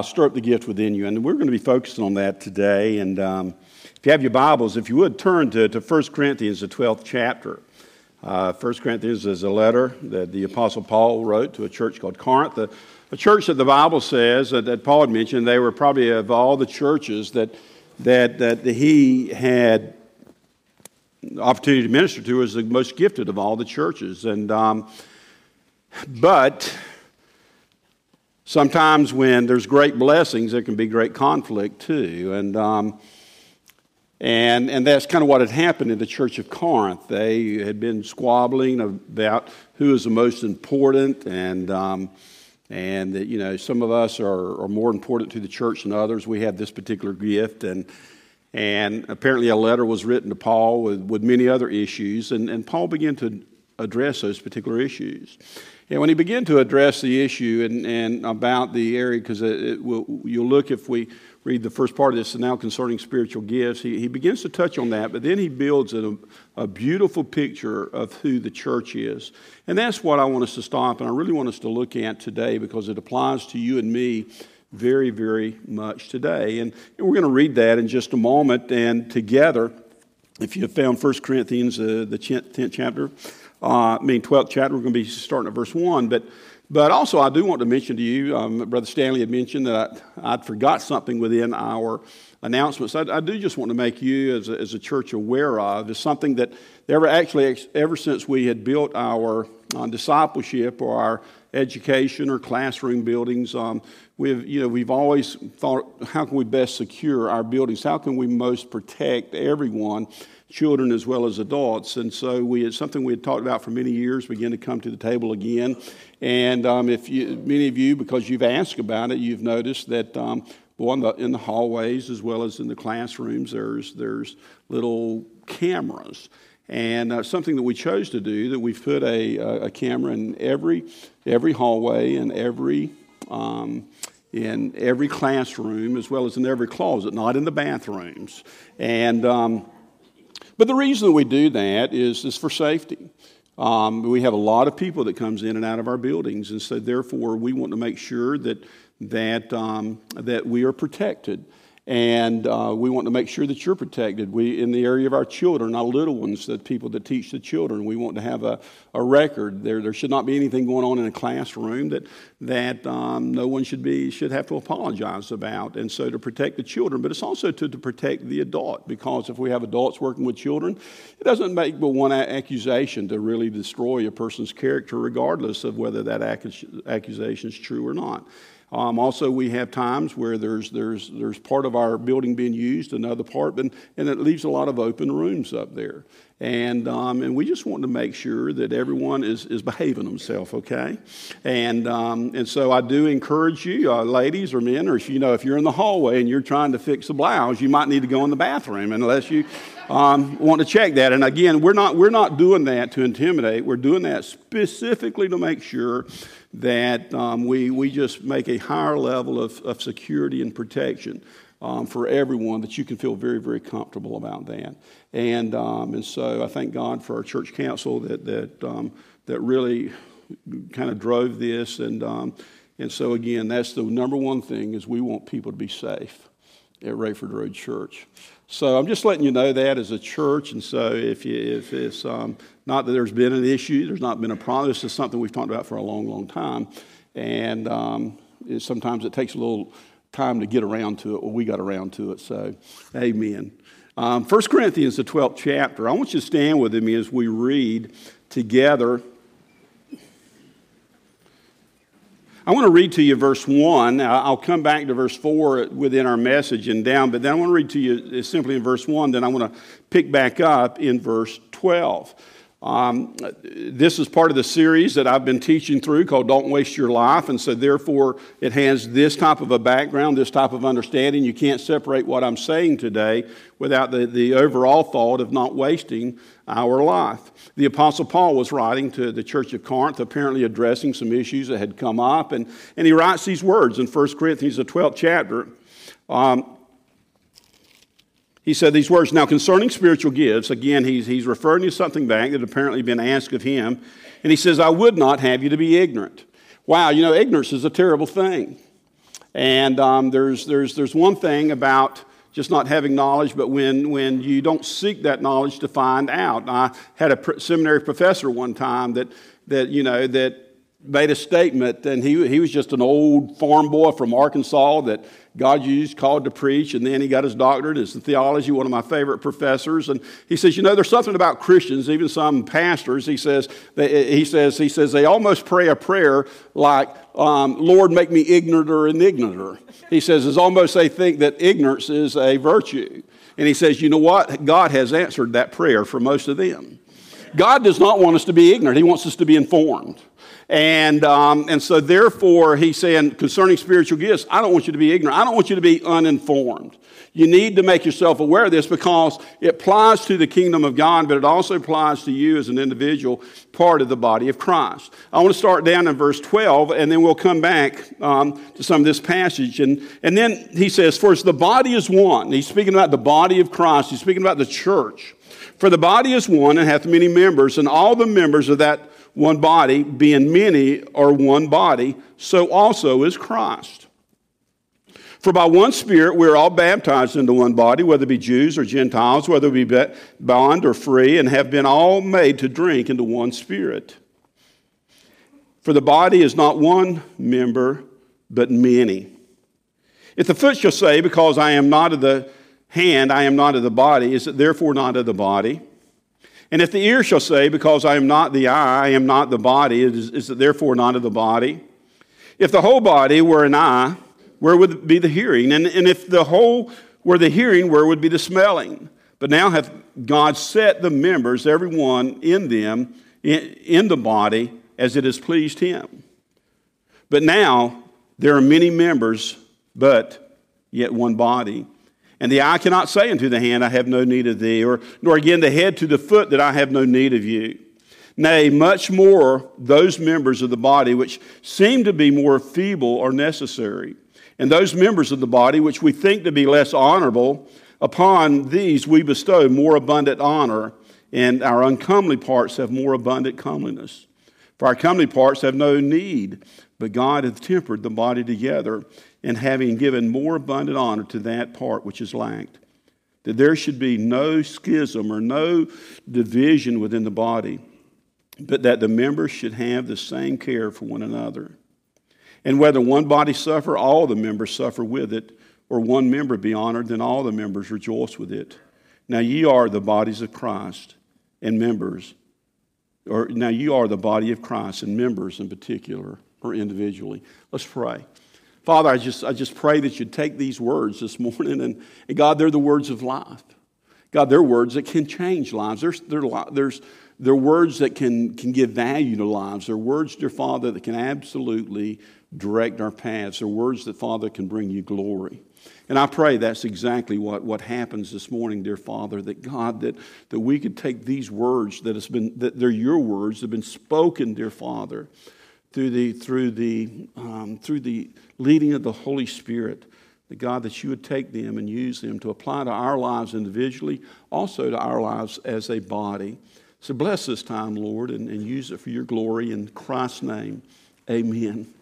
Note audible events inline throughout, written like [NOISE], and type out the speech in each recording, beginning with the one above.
I'll stir up the gift within you. And we're going to be focusing on that today. And um, if you have your Bibles, if you would turn to, to 1 Corinthians, the 12th chapter. Uh, 1 Corinthians is a letter that the Apostle Paul wrote to a church called Corinth, a, a church that the Bible says that, that, Paul had mentioned, they were probably of all the churches that, that, that he had opportunity to minister to, was the most gifted of all the churches. And, um, but sometimes when there's great blessings, there can be great conflict too. And, um, and, and that's kind of what had happened in the church of Corinth. They had been squabbling about who is the most important, and, um, and that, you know, some of us are, are more important to the church than others. We have this particular gift, and, and apparently a letter was written to Paul with, with many other issues, and, and Paul began to address those particular issues. And when he began to address the issue and, and about the area, because you'll look if we read the first part of this, now concerning spiritual gifts, he, he begins to touch on that, but then he builds a, a beautiful picture of who the church is. And that's what I want us to stop, and I really want us to look at today because it applies to you and me very, very much today. And, and we're going to read that in just a moment, and together, if you have found 1 Corinthians, uh, the 10th chapter, uh, I mean, 12th chapter, we're going to be starting at verse 1. But, but also, I do want to mention to you, um, Brother Stanley had mentioned that I, would forgot something within our announcements. I, I, do just want to make you, as a, as a church, aware of is something that ever actually, ever since we had built our uh, discipleship or our education or classroom buildings, um, we've, you know, we've always thought, how can we best secure our buildings? How can we most protect everyone? Children as well as adults. And so we it's something we had talked about for many years began to come to the table again. And um, if you, many of you, because you've asked about it, you've noticed that um, in the, in the hallways as well as in the classrooms, there's there's little cameras. And uh, something that we chose to do that we've put a, a camera in every every hallway and every um, in every classroom as well as in every closet, not in the bathrooms. And um, but the reason we do that is, is for safety. Um, we have a lot of people that comes in and out of our buildings, and so therefore we want to make sure that that um, that we are protected and uh, we want to make sure that you're protected. We, in the area of our children, our little ones, the people that teach the children, we want to have a, a record. There, there should not be anything going on in a classroom that, that um, no one should, be, should have to apologize about. And so to protect the children, but it's also to, to protect the adult, because if we have adults working with children, it doesn't make but one accusation to really destroy a person's character, regardless of whether that accusation is true or not. Um, also, we have times where there's, there's, there's part of our building being used, another part, and, and it leaves a lot of open rooms up there. And, um, and we just want to make sure that everyone is, is behaving themselves, okay? And, um, and so I do encourage you, uh, ladies or men, or if you know, if you're in the hallway and you're trying to fix a blouse, you might need to go in the bathroom unless you um, want to check that. And again, we're not, we're not doing that to intimidate. We're doing that specifically to make sure that um, we, we just make a higher level of, of security and protection um, for everyone that you can feel very, very comfortable about that. And, um, and so I thank God for our church council that, that, um, that really kind of drove this. And, um, and so, again, that's the number one thing is we want people to be safe at Rayford Road Church. So I'm just letting you know that as a church. And so if, you, if it's um, not that there's been an issue, there's not been a problem, this is something we've talked about for a long, long time. And um, it, sometimes it takes a little time to get around to it. Well, we got around to it. So, amen. Um, 1 Corinthians, the 12th chapter. I want you to stand with me as we read together I want to read to you verse 1. I'll come back to verse 4 within our message and down, but then I want to read to you simply in verse 1. Then I want to pick back up in verse 12. Um, this is part of the series that I've been teaching through called Don't Waste Your Life. And so, therefore, it has this type of a background, this type of understanding. You can't separate what I'm saying today without the, the overall thought of not wasting our life. The Apostle Paul was writing to the church of Corinth, apparently addressing some issues that had come up. And, and he writes these words in 1 Corinthians, the 12th chapter. Um, he said these words Now, concerning spiritual gifts, again, he's, he's referring to something back that had apparently been asked of him. And he says, I would not have you to be ignorant. Wow, you know, ignorance is a terrible thing. And um, there's, there's, there's one thing about just not having knowledge, but when, when you don't seek that knowledge to find out. I had a seminary professor one time that, that you know, that made a statement, and he, he was just an old farm boy from Arkansas that God used, called to preach, and then he got his doctorate in theology, one of my favorite professors. And he says, you know, there's something about Christians, even some pastors. He says, they, he says, he says they almost pray a prayer like, um, "Lord, make me ignoranter and ignoranter." He says it's almost they think that ignorance is a virtue. And he says, you know what? God has answered that prayer for most of them. God does not want us to be ignorant. He wants us to be informed. And, um, and so, therefore, he's saying concerning spiritual gifts, I don't want you to be ignorant. I don't want you to be uninformed. You need to make yourself aware of this because it applies to the kingdom of God, but it also applies to you as an individual part of the body of Christ. I want to start down in verse 12, and then we'll come back um, to some of this passage. And, and then he says, For as the body is one, he's speaking about the body of Christ, he's speaking about the church. For the body is one and hath many members, and all the members of that one body, being many are one body, so also is Christ. For by one Spirit we are all baptized into one body, whether it be Jews or Gentiles, whether we be bond or free, and have been all made to drink into one Spirit. For the body is not one member, but many. If the foot shall say, Because I am not of the hand, I am not of the body, is it therefore not of the body? And if the ear shall say, Because I am not the eye, I am not the body, is, is it therefore not of the body? If the whole body were an eye, where would be the hearing? And, and if the whole were the hearing, where would be the smelling? But now hath God set the members, every one in them, in, in the body, as it has pleased him. But now there are many members, but yet one body. And the eye cannot say unto the hand, I have no need of thee, or nor again the head to the foot that I have no need of you. Nay, much more those members of the body which seem to be more feeble are necessary. And those members of the body which we think to be less honorable, upon these we bestow more abundant honor, and our uncomely parts have more abundant comeliness. For our comely parts have no need, but God hath tempered the body together and having given more abundant honor to that part which is lacked, that there should be no schism or no division within the body, but that the members should have the same care for one another. And whether one body suffer, all the members suffer with it, or one member be honored, then all the members rejoice with it. Now ye are the bodies of Christ and members, or now you are the body of Christ and members in particular or individually. Let's pray. Father, I just, I just pray that you'd take these words this morning, and, and God, they're the words of life. God, they're words that can change lives. There's, they're, there's, they're words that can, can give value to lives. They're words, dear Father, that can absolutely direct our paths. They're words that, Father, can bring you glory. And I pray that's exactly what, what happens this morning, dear Father, that God, that, that we could take these words that has been, that they're your words, that have been spoken, dear Father, through the, through the, um, through the leading of the Holy Spirit, that God, that you would take them and use them to apply to our lives individually, also to our lives as a body. So bless this time, Lord, and, and use it for your glory. In Christ's name, amen.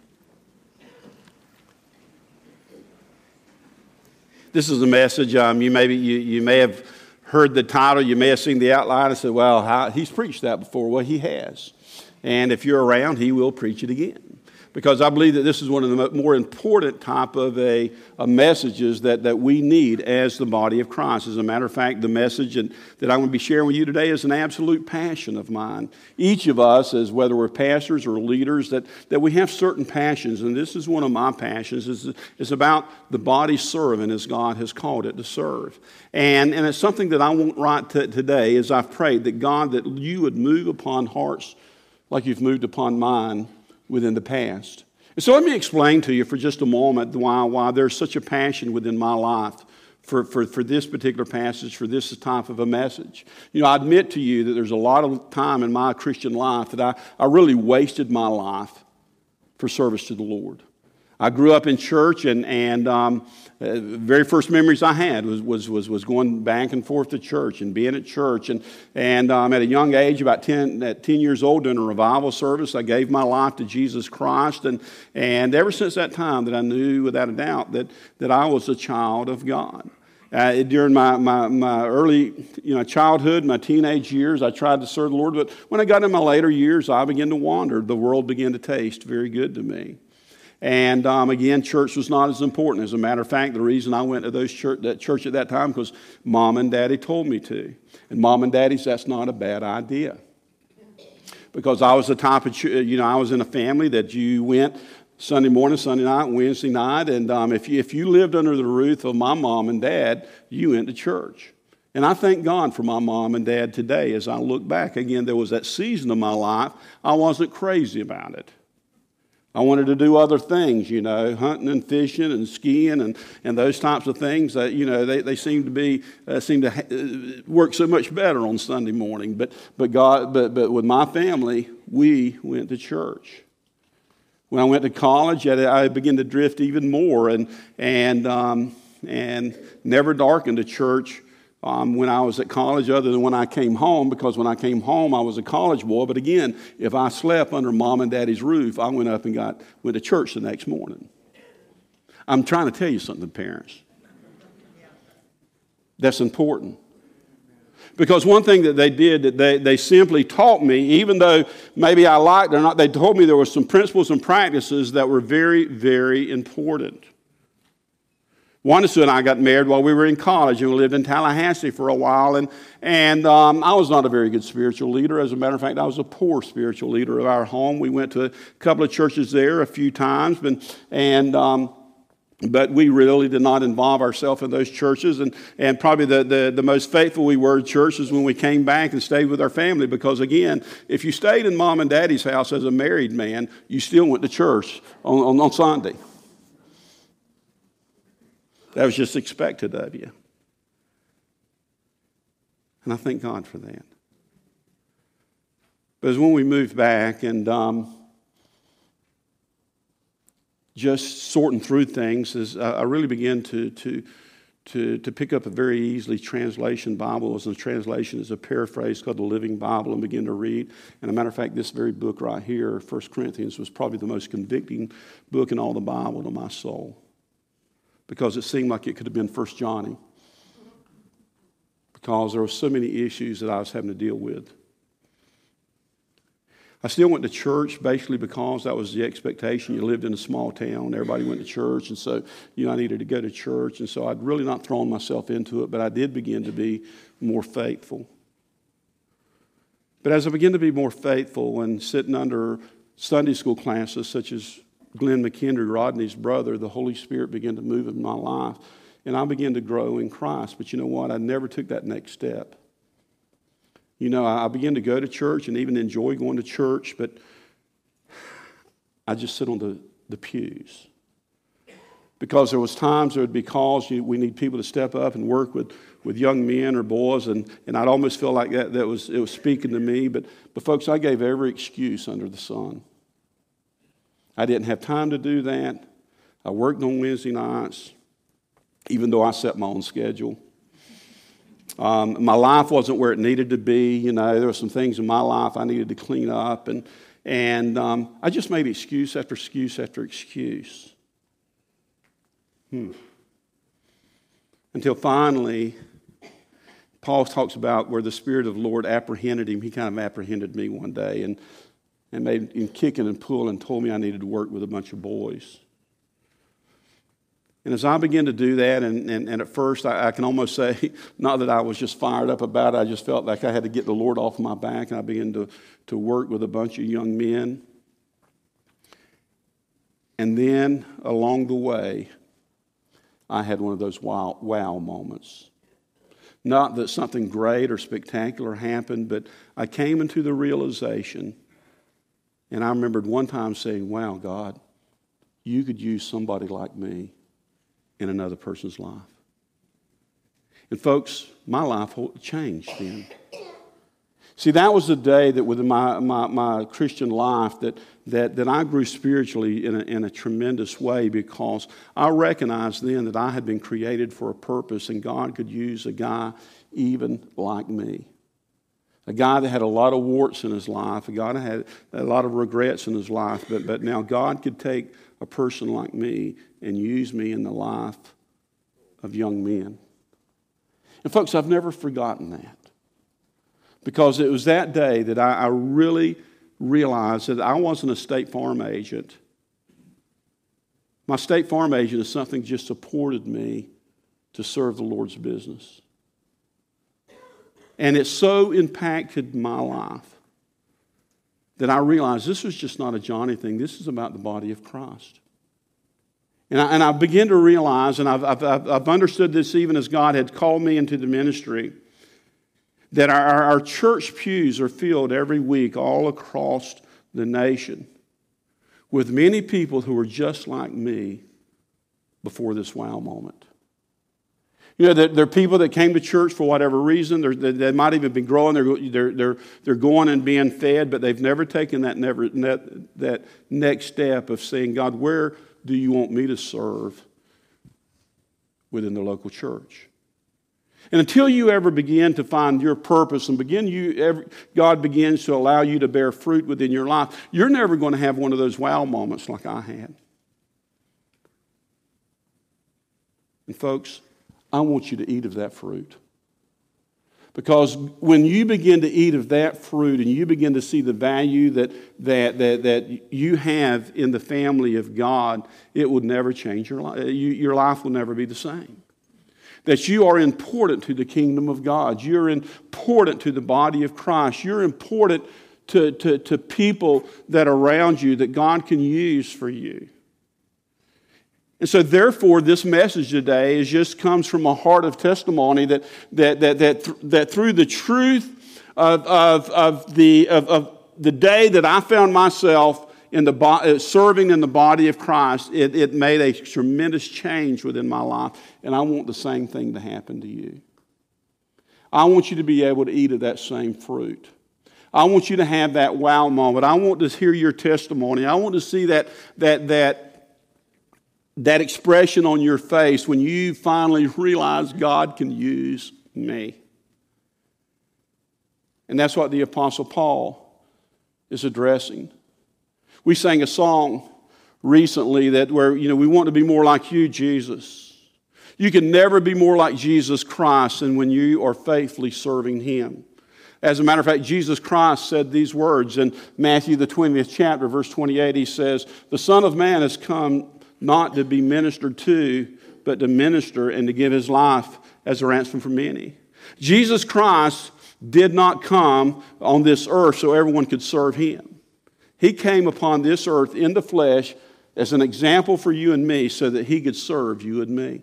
This is a message. Um, you, maybe, you, you may have heard the title, you may have seen the outline and said, well, how, he's preached that before. Well, he has. And if you're around, he will preach it again. Because I believe that this is one of the more important type of a, a messages that, that we need as the body of Christ. As a matter of fact, the message and, that I'm going to be sharing with you today is an absolute passion of mine. Each of us, as whether we're pastors or leaders, that, that we have certain passions, and this is one of my passions, is, is about the body serving as God has called it to serve. And, and it's something that I want right to, today as I've prayed that God, that you would move upon hearts like you've moved upon mine within the past. And so let me explain to you for just a moment why, why there's such a passion within my life for, for, for this particular passage, for this type of a message. You know, I admit to you that there's a lot of time in my Christian life that I, I really wasted my life for service to the Lord. I grew up in church, and, and um, uh, very first memories I had was, was, was, was going back and forth to church and being at church. And, and um, at a young age, about 10, at 10 years old, during a revival service, I gave my life to Jesus Christ. And, and ever since that time, that I knew without a doubt that, that I was a child of God. Uh, during my, my, my early you know, childhood, my teenage years, I tried to serve the Lord. But when I got in my later years, I began to wander. The world began to taste very good to me. And um, again, church was not as important. As a matter of fact, the reason I went to those church, that church at that time was mom and daddy told me to. And mom and daddy's, that's not a bad idea. Because I was the type of, you know, I was in a family that you went Sunday morning, Sunday night, Wednesday night. And um, if, you, if you lived under the roof of my mom and dad, you went to church. And I thank God for my mom and dad today as I look back. Again, there was that season of my life, I wasn't crazy about it. I wanted to do other things, you know, hunting and fishing and skiing and, and those types of things that, you know, they, they seem to be, uh, seem to ha- uh, work so much better on Sunday morning. But, but, God, but, but with my family, we went to church. When I went to college, I began to drift even more and, and, um, and never darkened a church um, when I was at college other than when I came home, because when I came home, I was a college boy. But again, if I slept under mom and daddy's roof, I went up and got, went to church the next morning. I'm trying to tell you something, parents. That's important. Because one thing that they did, that they, they simply taught me, even though maybe I liked it or not, they told me there were some principles and practices that were very, very important. Sue and I got married while we were in college, and we lived in Tallahassee for a while. And, and um, I was not a very good spiritual leader. As a matter of fact, I was a poor spiritual leader of our home. We went to a couple of churches there a few times, and, and um, but we really did not involve ourselves in those churches. And, and probably the, the, the, most faithful we were to churches when we came back and stayed with our family. Because again, if you stayed in mom and daddy's house as a married man, you still went to church on, on, on Sunday. That was just expected of you. And I thank God for that. But as when we moved back and um, just sorting through things, as I really began to, to, to, to pick up a very easily translation Bible. As a translation is a paraphrase called the Living Bible and begin to read. And a matter of fact, this very book right here, 1 Corinthians, was probably the most convicting book in all the Bible to my soul because it seemed like it could have been First Johnny because there were so many issues that I was having to deal with. I still went to church basically because that was the expectation. You lived in a small town, everybody went to church, and so you know I needed to go to church, and so I'd really not thrown myself into it, but I did begin to be more faithful. But as I began to be more faithful and sitting under Sunday school classes such as Glenn McKendry, Rodney's brother, the Holy Spirit began to move in my life. And I began to grow in Christ. But you know what? I never took that next step. You know, I began to go to church and even enjoy going to church, but I just sit on the, the pews. Because there was times there would be calls, you, we need people to step up and work with, with young men or boys, and, and I'd almost feel like that, that was, it was speaking to me. But, but folks, I gave every excuse under the sun. I didn't have time to do that. I worked on Wednesday nights, even though I set my own schedule. Um, my life wasn't where it needed to be. You know, there were some things in my life I needed to clean up, and and um, I just made excuse after excuse after excuse. Hmm. Until finally, Paul talks about where the Spirit of the Lord apprehended him. He kind of apprehended me one day, and and made him kicking and pulling and told me I needed to work with a bunch of boys. And as I began to do that, and, and, and at first I, I, can almost say, [LAUGHS] not that I was just fired up about it, I just felt like I had to get the Lord off my back, and I began to, to work with a bunch of young men. And then along the way, I had one of those wow, wow moments. Not that something great or spectacular happened, but I came into the realization and I remembered one time saying, Wow, God, you could use somebody like me in another person's life. And folks, my life changed then. See, that was the day that within my, my, my Christian life that, that, that I grew spiritually in a, in a tremendous way because I recognized then that I had been created for a purpose and God could use a guy even like me. A guy that had a lot of warts in his life, a guy that had a lot of regrets in his life, but, but now God could take a person like me and use me in the life of young men. And, folks, I've never forgotten that because it was that day that I, I really realized that I wasn't a State Farm agent. My State Farm agent is something just supported me to serve the Lord's business. And it so impacted my life that I realized this was just not a Johnny thing. This is about the body of Christ. And I, and I began to realize, and I've, I've, I've understood this even as God had called me into the ministry that our, our church pews are filled every week all across the nation with many people who are just like me before this wow moment. You know, there, there, are people that came to church for whatever reason. They, they might even be growing. They're, they're, they're, they're going and being fed, but they've never taken that, never, that, that next step of saying, God, where do you want me to serve within the local church? And until you ever begin to find your purpose and begin you ever, God begins to allow you to bear fruit within your life, you're never going to have one of those wow moments like I had. And folks, I want you to eat of that fruit. Because when you begin to eat of that fruit and you begin to see the value that, that, that, that you have in the family of God, it will never change your life. your life will never be the same that you are important to the kingdom of God. You're important to the body of Christ. You're important to, to, to people that are around you that God can use for you. And so, therefore, this message today is just comes from a heart of testimony that, that, that, that, that through the truth of, of, of, the, of, of the day that I found myself in the bo- uh, serving in the body of Christ, it, it made a tremendous change within my life. And I want the same thing to happen to you. I want you to be able to eat of that same fruit. I want you to have that wow moment. I want to hear your testimony. I want to see that, that, that, that expression on your face when you finally realize God can use me. And that's what the Apostle Paul is addressing. We sang a song recently that where, you know, we want to be more like you, Jesus. You can never be more like Jesus Christ than when you are faithfully serving Him. As a matter of fact, Jesus Christ said these words in Matthew, the 20th chapter, verse 28. He says, The Son of Man has come not to be ministered to, but to minister and to give his life as a ransom for many. Jesus Christ did not come on this earth so everyone could serve him. He came upon this earth in the flesh as an example for you and me so that he could serve you and me.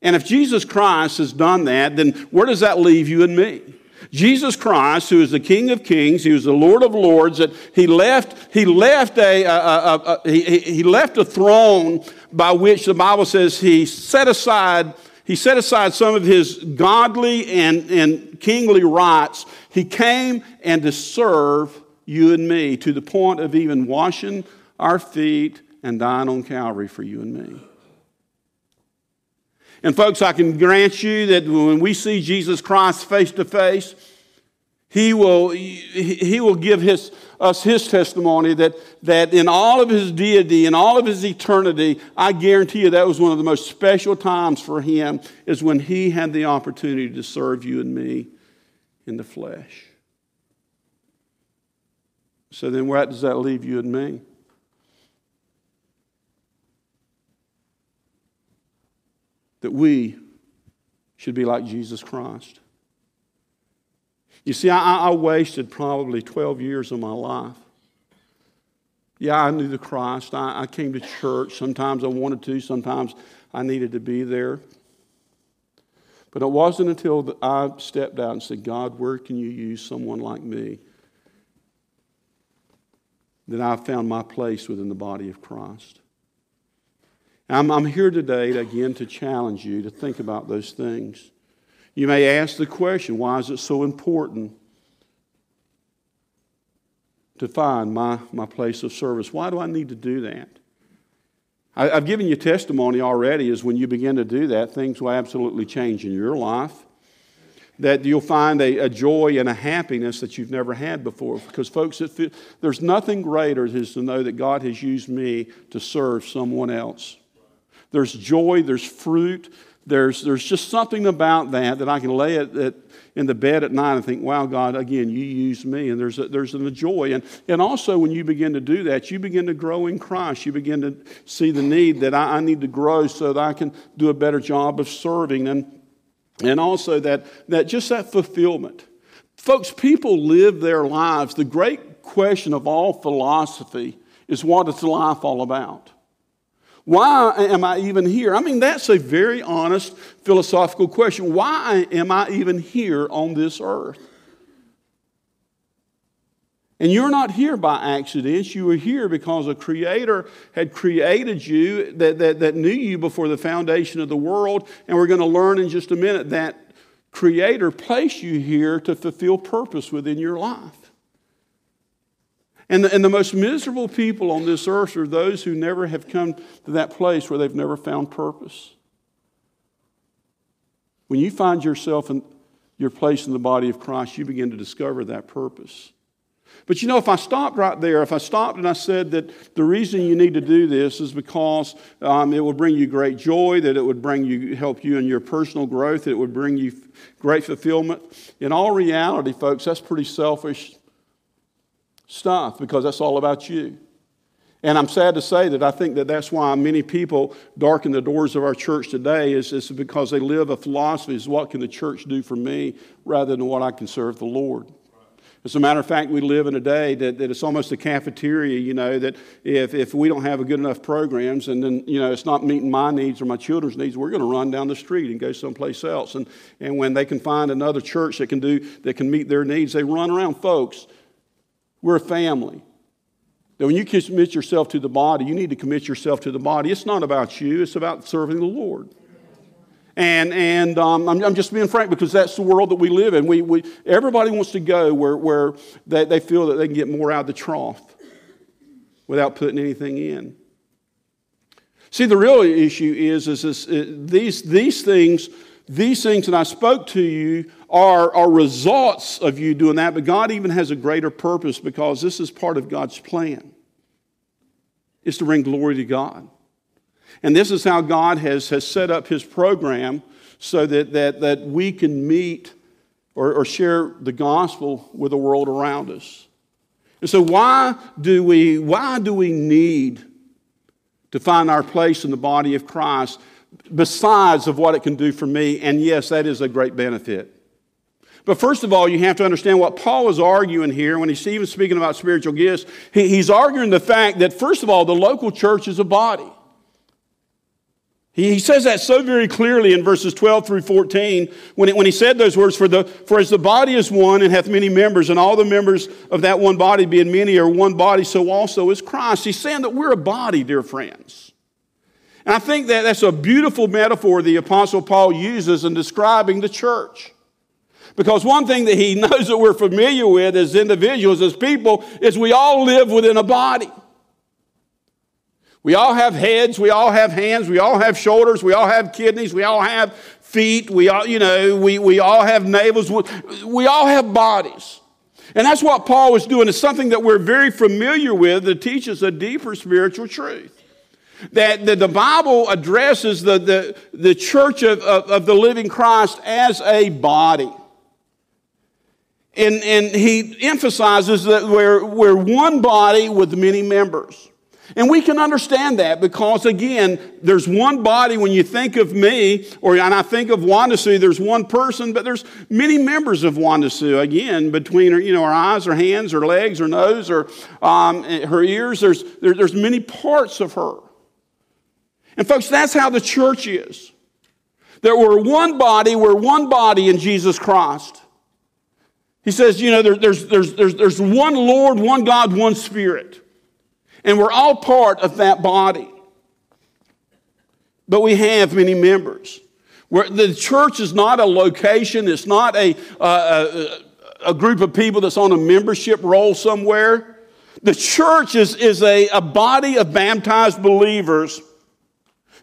And if Jesus Christ has done that, then where does that leave you and me? Jesus Christ, who is the King of Kings, he was the Lord of Lords, that he left, he left a, a, a, a he, he left a throne by which the Bible says he set aside he set aside some of his godly and, and kingly rights. He came and to serve you and me to the point of even washing our feet and dying on Calvary for you and me. And, folks, I can grant you that when we see Jesus Christ face to face, he will, he will give his, us his testimony that, that in all of his deity, in all of his eternity, I guarantee you that was one of the most special times for him, is when he had the opportunity to serve you and me in the flesh. So then, where does that leave you and me? That we should be like Jesus Christ. You see, I, I, wasted probably 12 years of my life. Yeah, I knew the Christ. I, I came to church. Sometimes I wanted to, sometimes I needed to be there. But it wasn't until I stepped out and said, God, where can you use someone like me? that I've found my place within the body of Christ. I'm, I'm here today, to, again, to challenge you to think about those things. You may ask the question why is it so important to find my, my place of service. Why do I need to do that? I, I've given you testimony already, is when you begin to do that, things will absolutely change in your life. That you'll find a, a joy and a happiness that you've never had before. Because, folks, feel, there's nothing greater than to know that God has used me to serve someone else. There's joy, there's fruit, there's, there's just something about that that I can lay it at, in the bed at night and think, wow, God, again, you used me. And there's a, there's a joy. And, and also, when you begin to do that, you begin to grow in Christ. You begin to see the need that I, I need to grow so that I can do a better job of serving. And, and also, that, that just that fulfillment. Folks, people live their lives. The great question of all philosophy is what is life all about? Why am I even here? I mean, that's a very honest philosophical question. Why am I even here on this earth? And you're not here by accident. You are here because a creator had created you that, that, that knew you before the foundation of the world. And we're going to learn in just a minute that creator placed you here to fulfill purpose within your life. And the, and the most miserable people on this earth are those who never have come to that place where they've never found purpose. When you find yourself in your place in the body of Christ, you begin to discover that purpose. But you know, if I stopped right there, if I stopped and I said that the reason you need to do this is because um, it will bring you great joy, that it would bring you, help you in your personal growth, that it would bring you great fulfillment. In all reality, folks, that's pretty selfish stuff because that's all about you. And I'm sad to say that I think that that's why many people darken the doors of our church today is, is because they live a philosophy is what can the church do for me rather than what I can serve the Lord. As a matter of fact, we live in a day that, that it's almost a cafeteria, you know, that if, if we don't have a good enough programs and then, you know, it's not meeting my needs or my children's needs, we're going to run down the street and go someplace else. And, and when they can find another church that can do, that can meet their needs, they run around. Folks, we're a family. That when you commit yourself to the body, you need to commit yourself to the body. It's not about you, it's about serving the Lord. And, and um, I'm, I'm, just being frank because that's the world that we live in. We, we, everybody wants to go where, where they, they feel that they can get more out of the trough without putting anything in. See, the real issue is, is, these, these things these things that I spoke to you are, are results of you doing that, but God even has a greater purpose because this is part of God's plan. It's to bring glory to God. And this is how God has, has set up his program so that, that, that we can meet or, or share the gospel with the world around us. And so why do we, why do we need to find our place in the body of Christ? besides of what it can do for me. And yes, that is a great benefit. But first of all, you have to understand what Paul is arguing here when he's even speaking about spiritual gifts. he's arguing the fact that, first of all, the local church is a body. He, says that so very clearly in verses 12 through 14 when, it, when he said those words, for, the, for as the body is one and hath many members, and all the members of that one body being many are one body, so also is Christ. He's saying that we're a body, dear friends. And I think that that's a beautiful metaphor the Apostle Paul uses in describing the church. Because one thing that he [LAUGHS] knows that we're familiar with as individuals, as people, is we all live within a body. We all have heads, we all have hands, we all have shoulders, we all have kidneys, we all have feet, we all, you know, we, we all have navels, we all have bodies. And that's what Paul was doing. It's something that we're very familiar with that teaches a deeper spiritual truth. That, that the Bible addresses the, the, the church of, of, of the living Christ as a body. And, and he emphasizes that we're, we're one body with many members. And we can understand that because, again, there's one body when you think of me, or and I think of Wanda Sue, there's one person, but there's many members of Wanda Sue. Again, between her, you know, her eyes, her hands, her legs, her nose, or um, her ears, there's, there, there's many parts of her. And folks, that's how the church is. That we're one body, we're one body in Jesus Christ. He says, you know, there, there's, there's, there's, there's one Lord, one God, one Spirit. And we're all part of that body. But we have many members. Where the church is not a location, it's not a, a, a group of people that's on a membership roll somewhere. The church is, is a, a body of baptized believers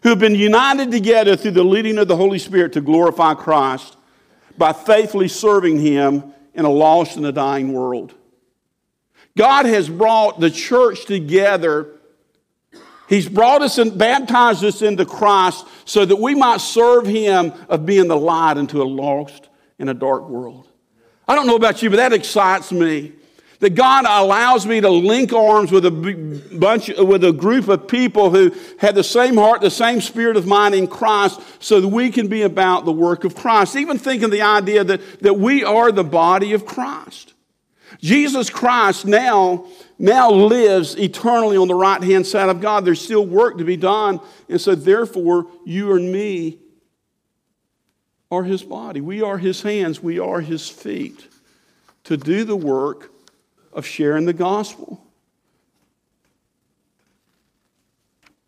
who have been united together through the leading of the Holy Spirit to glorify Christ by faithfully serving Him in a lost and a dying world. God has brought the church together. He's brought us and baptized us into Christ so that we might serve Him of being the light into a lost and a dark world. I don't know about you, but that excites me. That God allows me to link arms with a bunch, with a group of people who have the same heart, the same spirit of mind in Christ, so that we can be about the work of Christ. Even thinking the idea that, that we are the body of Christ. Jesus Christ now, now lives eternally on the right hand side of God. There's still work to be done. And so, therefore, you and me are his body. We are his hands. We are his feet to do the work of sharing the gospel.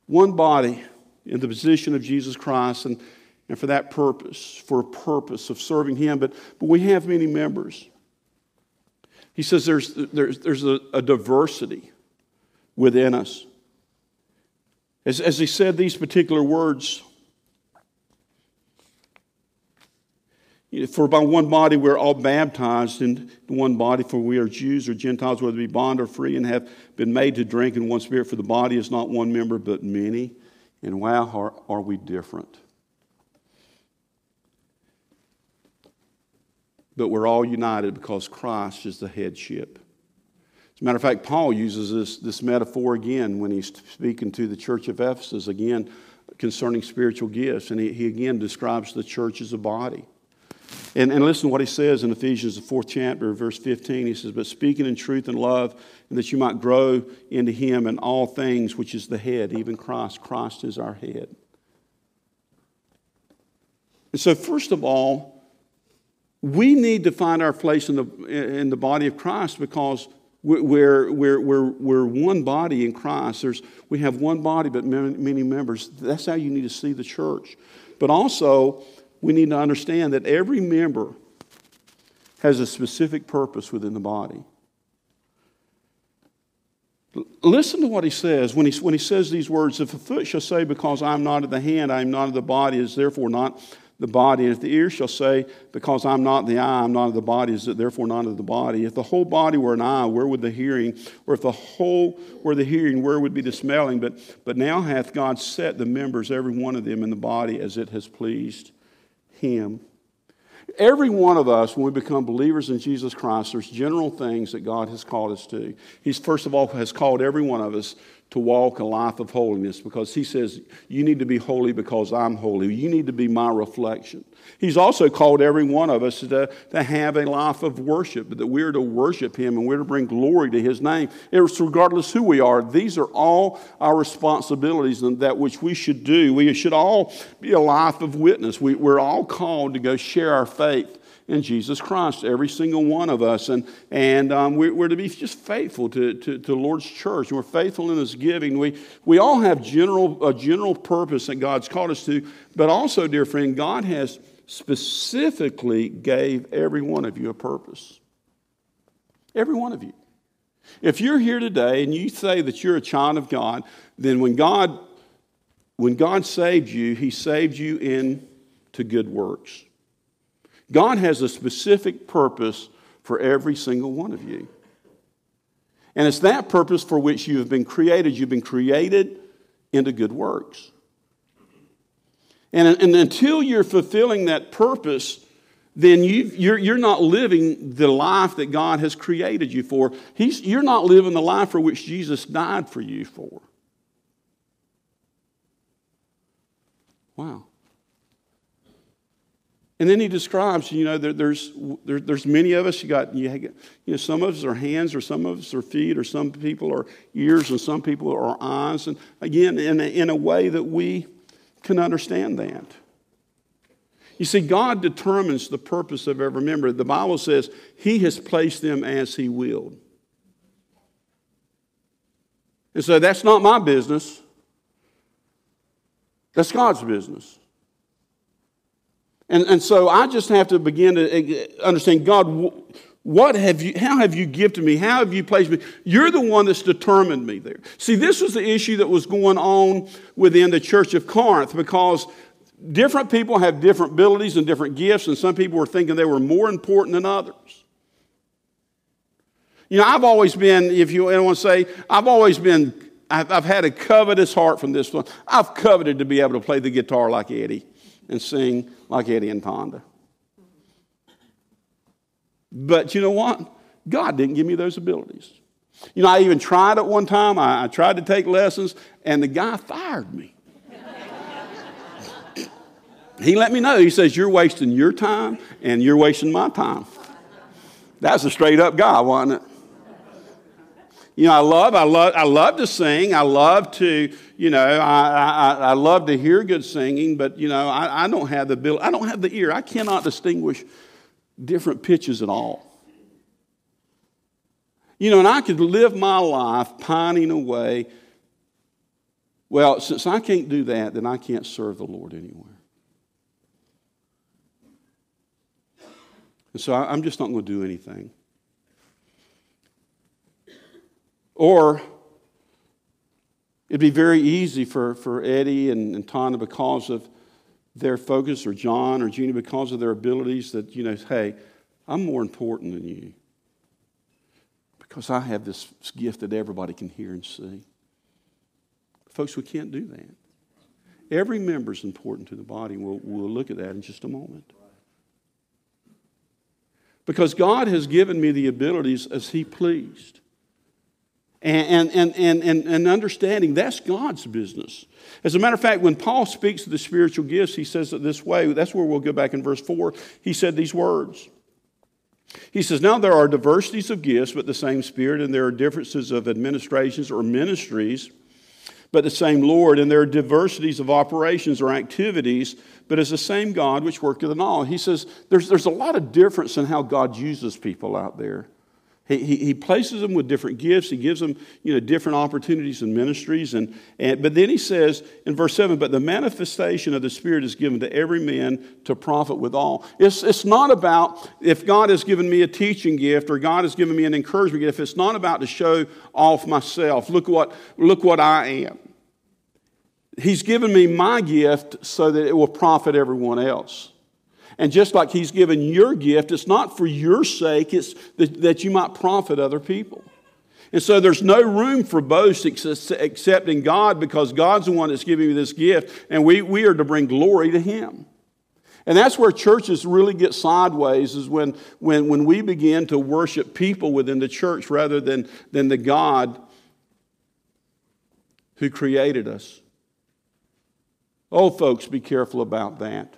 One body in the position of Jesus Christ, and, and for that purpose, for a purpose of serving him. But, but we have many members. He says there's, there's, there's a, a diversity within us. As, as he said these particular words, For by one body we're all baptized in one body, for we are Jews or Gentiles, whether we be bond or free, and have been made to drink in one spirit. For the body is not one member, but many. And wow, are, are we different? but we're all united because Christ is the headship. As a matter of fact, Paul uses this, this metaphor again when he's speaking to the church of Ephesus, again concerning spiritual gifts. And he, he again describes the church as a body. And, and listen to what he says in Ephesians, the fourth chapter, verse 15. He says, But speaking in truth and love, and that you might grow into him in all things, which is the head, even Christ. Christ is our head. And so, first of all, we need to find our place in the, in the body of Christ because we're, we're, we're, we're one body in Christ. There's, we have one body, but many, many members. That's how you need to see the church. But also, we need to understand that every member has a specific purpose within the body. Listen to what he says when he, when he says these words If a foot shall say, Because I am not of the hand, I am not of the body, is therefore not the body. And if the ear shall say, Because I'm not the eye, I'm not of the body, is therefore not of the body? If the whole body were an eye, where would the hearing? Or if the whole were the hearing, where would be the smelling? But, but now hath God set the members, every one of them, in the body as it has pleased him. Every one of us, when we become believers in Jesus Christ, there's general things that God has called us to. He's, first of all, has called every one of us to walk a life of holiness because he says, You need to be holy because I'm holy. You need to be my reflection. He's also called every one of us to, to have a life of worship, that we're to worship him and we're to bring glory to his name. It's regardless who we are. These are all our responsibilities and that which we should do. We should all be a life of witness. We, we're all called to go share our faith in Jesus Christ, every single one of us. And, and um, we, are to be just faithful to, to, to Lord's church. And we're faithful in His giving. We, we all have general, a general purpose that God's called us to. But also, dear friend, God has specifically gave every one of you a purpose. Every one of you. If you're here today and you say that you're a child of God, then when God when God saved you, he saved you into good works. God has a specific purpose for every single one of you. And it's that purpose for which you have been created. You've been created into good works. And, and until you're fulfilling that purpose, then you, you're, you're not living the life that God has created you for. He's, you're not living the life for which Jesus died for you for. Wow. And then he describes, you know, there, there's, there, there's many of us. You got, you, know, some of us are hands, or some of us are feet, or some people are ears, and some people are eyes. And again, in a, in a way that we can understand that. You see, God determines the purpose of every member. The Bible says He has placed them as He willed. And so that's not my business, that's God's business. And, and so I just have to begin to eh, understand God, What have you, how have you gifted me? How have you placed me? You're the one that's determined me there. See, this was the issue that was going on within the church of Corinth because different people have different abilities and different gifts, and some people were thinking they were more important than others. You know, I've always been, if you want to say, I've always been, I've, I've had a covetous heart from this one. I've coveted to be able to play the guitar like Eddie and sing like Eddie and Tonda. But you know what? God didn't give me those abilities. You know, I even tried at one time. I, I tried to take lessons, and the guy fired me. [COUGHS] he let me know. He says, You're wasting your time, and you're wasting my time. That's a straight up guy, wasn't it? You know, I love, I love, I love to sing. I love to, you know, I, I, I love to hear good singing, but you know, I, I don't have the ability, I don't have the ear. I cannot distinguish different pitches at all. You know, and I could live my life pining away. Well, since I can't do that, then I can't serve the Lord anywhere. And so I'm just not going to do anything. Or it'd be very easy for, for Eddie and, and Tana because of their focus, or John or Jeannie, because of their abilities, that, you know, hey, I'm more important than you because I have this gift that everybody can hear and see. Folks, we can't do that. Every member is important to the body. We'll, we'll look at that in just a moment. Because God has given me the abilities as He pleased. And, and, and, and, and understanding that's God's business. As a matter of fact, when Paul speaks of the spiritual gifts, he says it this way. That's where we'll go back in verse 4. He said these words. He says, Now there are diversities of gifts, but the same Spirit, and there are differences of administrations or ministries, but the same Lord, and there are diversities of operations or activities, but it's the same God which worketh in all. He says, there's, there's a lot of difference in how God uses people out there. He, he, he, places them with different gifts. He gives them, you know, different opportunities and ministries. And, and, but then he says in verse 7, but the manifestation of the Spirit is given to every man to profit with all. It's, it's not about if God has given me a teaching gift or God has given me an encouragement gift. It's not about to show off myself. Look what, look what I am. He's given me my gift so that it will profit everyone else. And just like He's given your gift, it's not for your sake, it's that you might profit other people. And so there's no room for boast except in God because God's the one that's giving me this gift, and we, we are to bring glory to Him. And that's where churches really get sideways, is when, when, when we begin to worship people within the church rather than, than the God who created us. Oh, folks, be careful about that.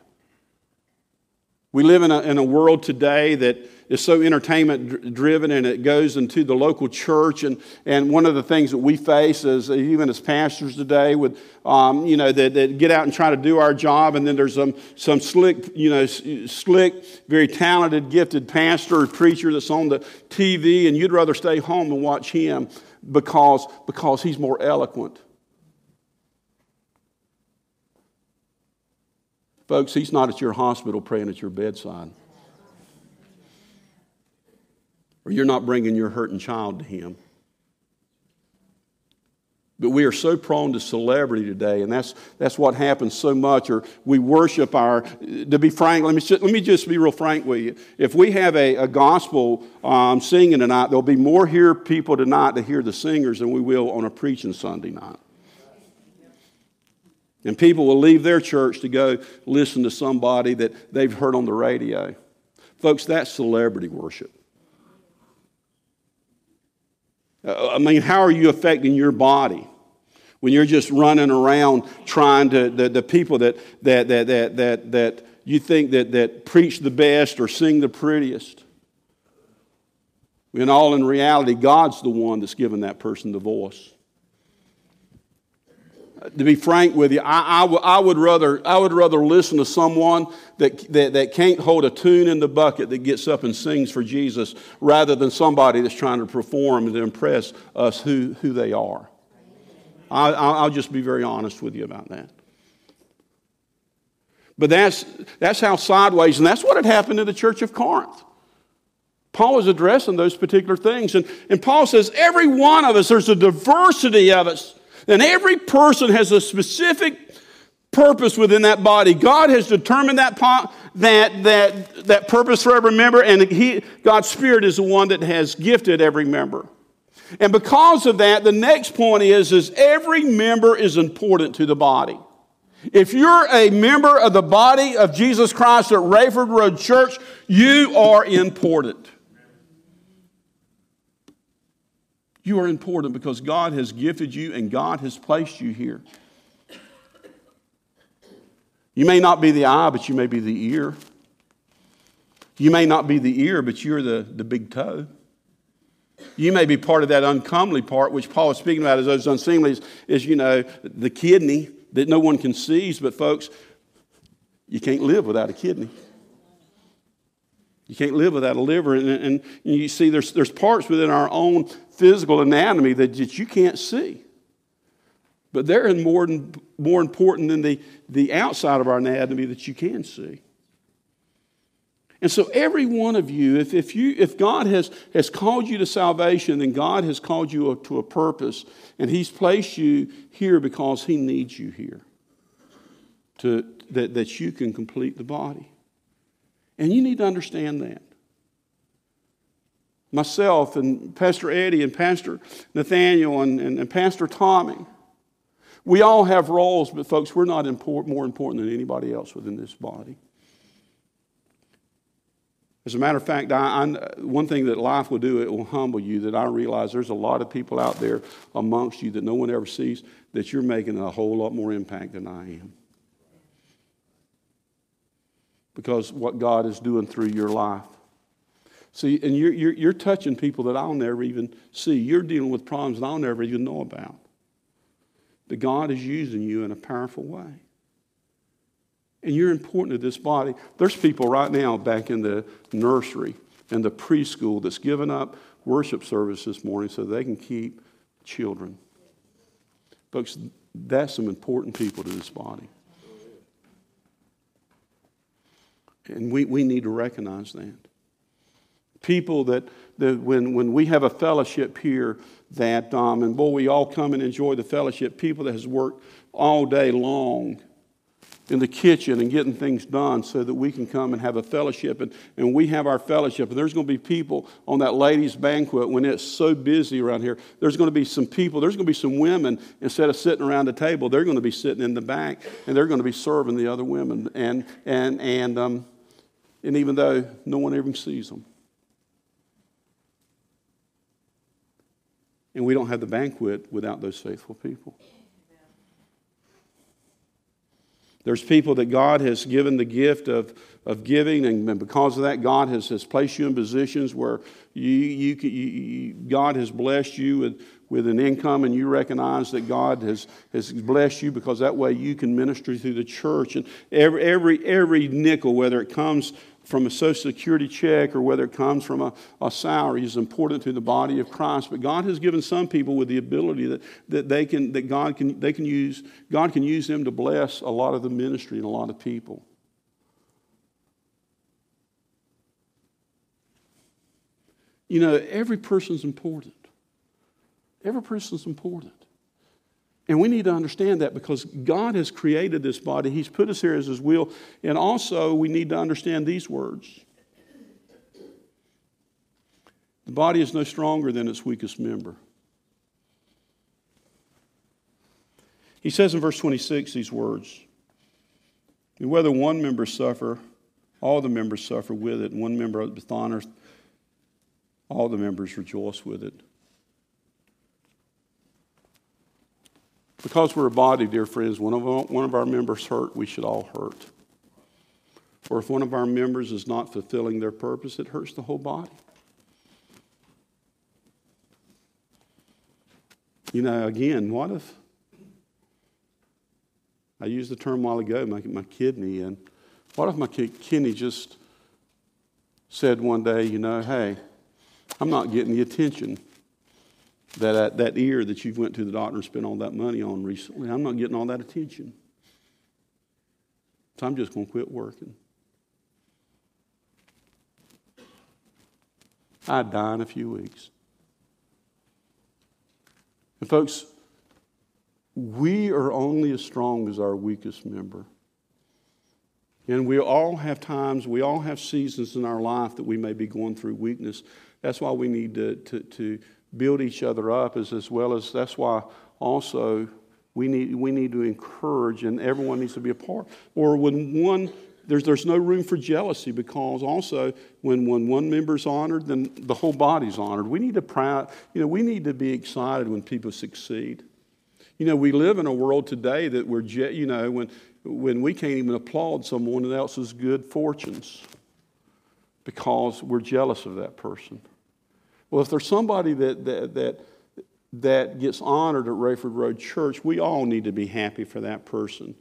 We live in a, in a world today that is so entertainment driven and it goes into the local church. And, and one of the things that we face is even as pastors today with, um, you know, that, that get out and try to do our job. And then there's some, some slick, you know, slick, very talented, gifted pastor or preacher that's on the TV and you'd rather stay home and watch him because, because he's more eloquent Folks, he's not at your hospital praying at your bedside. Or you're not bringing your hurting child to him. But we are so prone to celebrity today, and that's, that's what happens so much. Or we worship our, to be frank, let me, just, let me just be real frank with you. If we have a, a gospel um, singing tonight, there'll be more here people tonight to hear the singers than we will on a preaching Sunday night. And people will leave their church to go listen to somebody that they've heard on the radio. Folks, that's celebrity worship. Uh, I mean, how are you affecting your body when you're just running around trying to, the, the people that, that, that, that, that, that you think that, that preach the best or sing the prettiest? When all in reality, God's the one that's given that person the voice to be frank with you, I, I, w- I, would rather, I would rather listen to someone that, that, that can't hold a tune in the bucket that gets up and sings for Jesus rather than somebody that's trying to perform and to impress us who, who they are. I, I'll just be very honest with you about that. But that's, that's how sideways, and that's what had happened in the church of Corinth. Paul is addressing those particular things. And, and Paul says, every one of us, there's a diversity of us. And every person has a specific purpose within that body. God has determined that, that, that, that purpose for every member, and he, God's Spirit is the one that has gifted every member. And because of that, the next point is, is every member is important to the body. If you're a member of the body of Jesus Christ at Rayford Road Church, you are important. You are important because God has gifted you and God has placed you here. You may not be the eye, but you may be the ear. You may not be the ear, but you're the, the big toe. You may be part of that uncomely part, which Paul is speaking about as those unseemly, is, you know, the kidney that no one can seize. But, folks, you can't live without a kidney. You can't live without a liver. And, and you see, there's, there's parts within our own physical anatomy that, that you can't see. But they're more, more important than the, the outside of our anatomy that you can see. And so, every one of you, if, if, you, if God has, has called you to salvation, then God has called you to a purpose, and He's placed you here because He needs you here to, that, that you can complete the body. And you need to understand that. Myself and Pastor Eddie and Pastor Nathaniel and, and, and Pastor Tommy, we all have roles, but folks, we're not import, more important than anybody else within this body. As a matter of fact, I, I, one thing that life will do, it will humble you that I realize there's a lot of people out there amongst you that no one ever sees that you're making a whole lot more impact than I am. Because what God is doing through your life. See, and you're, you're, you're touching people that I'll never even see. You're dealing with problems that I'll never even know about. But God is using you in a powerful way. And you're important to this body. There's people right now back in the nursery and the preschool that's given up worship service this morning so they can keep children. Folks, that's some important people to this body. And we, we need to recognize that. People that, that when, when we have a fellowship here, that, um, and boy, we all come and enjoy the fellowship, people that has worked all day long in the kitchen and getting things done so that we can come and have a fellowship. And, and we have our fellowship. And there's going to be people on that ladies' banquet when it's so busy around here. There's going to be some people, there's going to be some women, instead of sitting around the table, they're going to be sitting in the back and they're going to be serving the other women. And, and, and, um, and even though no one ever sees them. And we don't have the banquet without those faithful people. There's people that God has given the gift of, of giving, and because of that, God has, has placed you in positions where you, you, you, God has blessed you with, with an income, and you recognize that God has, has blessed you because that way you can minister through the church. And every, every, every nickel, whether it comes from a Social Security check or whether it comes from a, a salary is important to the body of Christ. But God has given some people with the ability that, that they can that God can they can use God can use them to bless a lot of the ministry and a lot of people. You know, every person's important. Every person's important. And we need to understand that because God has created this body, He's put us here as His will. And also, we need to understand these words The body is no stronger than its weakest member. He says in verse 26 these words And Whether one member suffer, all the members suffer with it, and one member dishonors, all the members rejoice with it. Because we're a body, dear friends, one of, our, one of our members hurt, we should all hurt. Or if one of our members is not fulfilling their purpose, it hurts the whole body. You know, again, what if I used the term a while ago, my, my kidney, and what if my kidney just said one day, you know, hey, I'm not getting the attention that, uh, that ear that you've went to the doctor and spent all that money on recently, I'm not getting all that attention. So I'm just going to quit working. I'd die in a few weeks. And, folks, we are only as strong as our weakest member. And we all have times, we all have seasons in our life that we may be going through weakness. That's why we need to, to, to build each other up, as, as well as that's why also we need, we need to encourage, and everyone needs to be a part. Or when one, there's, there's no room for jealousy because also when, when one member's honored, then the whole body's honored. We need to proud, you know, we need to be excited when people succeed. You know, we live in a world today that we're, you know, when, when we can't even applaud someone else's good fortunes because we're jealous of that person. Well, if there's somebody that, that, that that gets honored at Rayford Road Church, we all need to be happy for that person.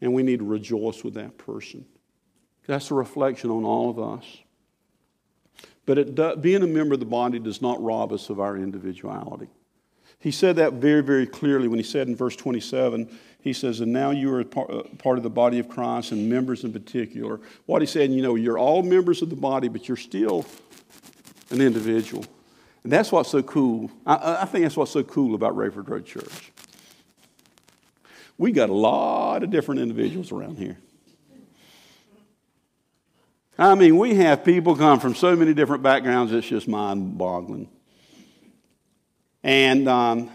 And we need to rejoice with that person. That's a reflection on all of us. But does, being a member of the body does not rob us of our individuality. He said that very, very clearly when he said in verse 27, he says, And now you are part of the body of Christ and members in particular. What he said, you know, you're all members of the body, but you're still an individual. And that's what's so cool. I, I think that's what's so cool about Rayford Road Church. We got a lot of different individuals around here. I mean, we have people come from so many different backgrounds, it's just mind boggling. And, um,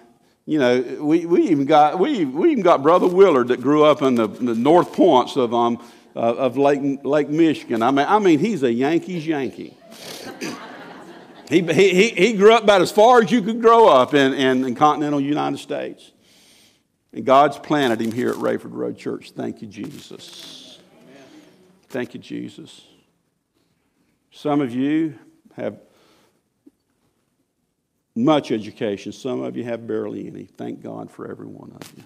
you know, we, we, even got, we, we even got Brother Willard that grew up in the, the North Points of, um, of Lake, Lake Michigan. I mean, I mean, he's a Yankees Yankee. He, he, he grew up about as far as you could grow up in, in, in continental United States. And God's planted him here at Rayford Road Church. Thank you, Jesus. Thank you, Jesus. Some of you have much education. Some of you have barely any. Thank God for every one of you.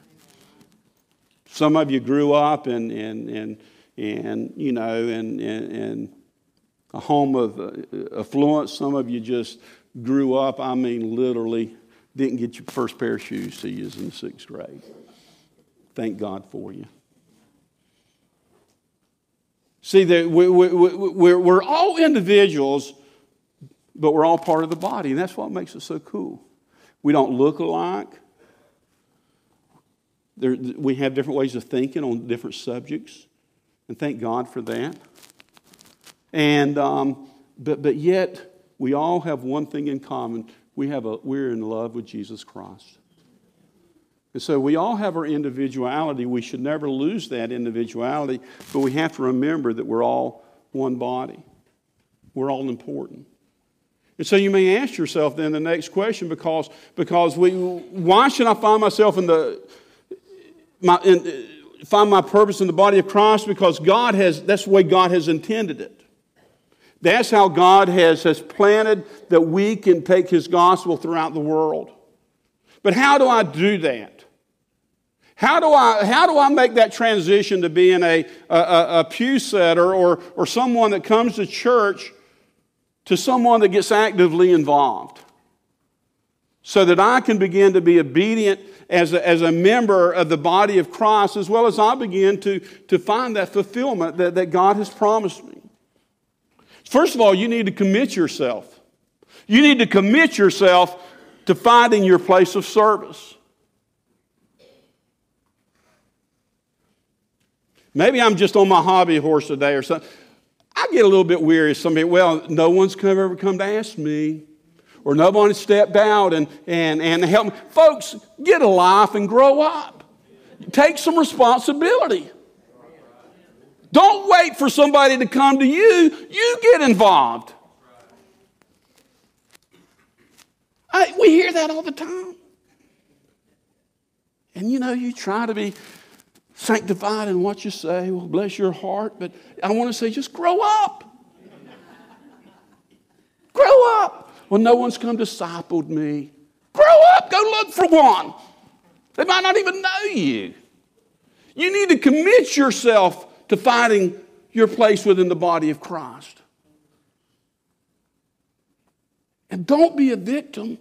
Some of you grew up and, and, and, and you know, and, and, and a home of uh, affluence. Some of you just grew up, I mean, literally didn't get your first pair of shoes till you was in the sixth grade. Thank God for you. See, we, we, we, we're all individuals, but we're all part of the body, and that's what makes it so cool. We don't look alike. We have different ways of thinking on different subjects, and thank God for that. And, um, but, but yet, we all have one thing in common. We have a, we're in love with Jesus Christ. And so we all have our individuality. We should never lose that individuality, but we have to remember that we're all one body. We're all important. And so you may ask yourself then the next question because, because we, why should I find myself in the, my, in, find my purpose in the body of Christ? Because God has, that's the way God has intended it. That's how God has, has planted that we can take His gospel throughout the world. But how do I do that? How do I, how do I make that transition to being a, a, a pew setter or, or someone that comes to church to someone that gets actively involved? So that I can begin to be obedient as a, as a member of the body of Christ, as well as I begin to, to find that fulfillment that, that God has promised me. First of all, you need to commit yourself. You need to commit yourself to finding your place of service. Maybe I'm just on my hobby horse today or something. I get a little bit weary. of Somebody, well, no one's ever come to ask me, or nobody stepped out and, and, and helped me. Folks, get a life and grow up. Take some responsibility. Don't wait for somebody to come to you. You get involved. I, we hear that all the time. And you know, you try to be sanctified in what you say. Well, bless your heart. But I want to say, just grow up. grow up. Well, no one's come discipled me. Grow up. Go look for one. They might not even know you. You need to commit yourself to finding your place within the body of Christ. And don't be a victim,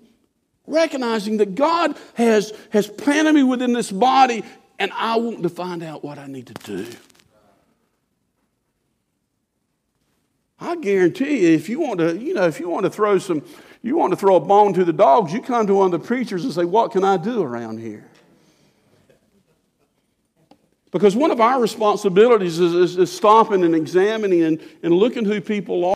recognizing that God has, has planted me within this body, and I want to find out what I need to do. I guarantee you, if you want to, you know, if you want to throw some, you want to throw a bone to the dogs, you come to one of the preachers and say, What can I do around here? Because one of our responsibilities is, is, is stopping and examining and, and looking who people are.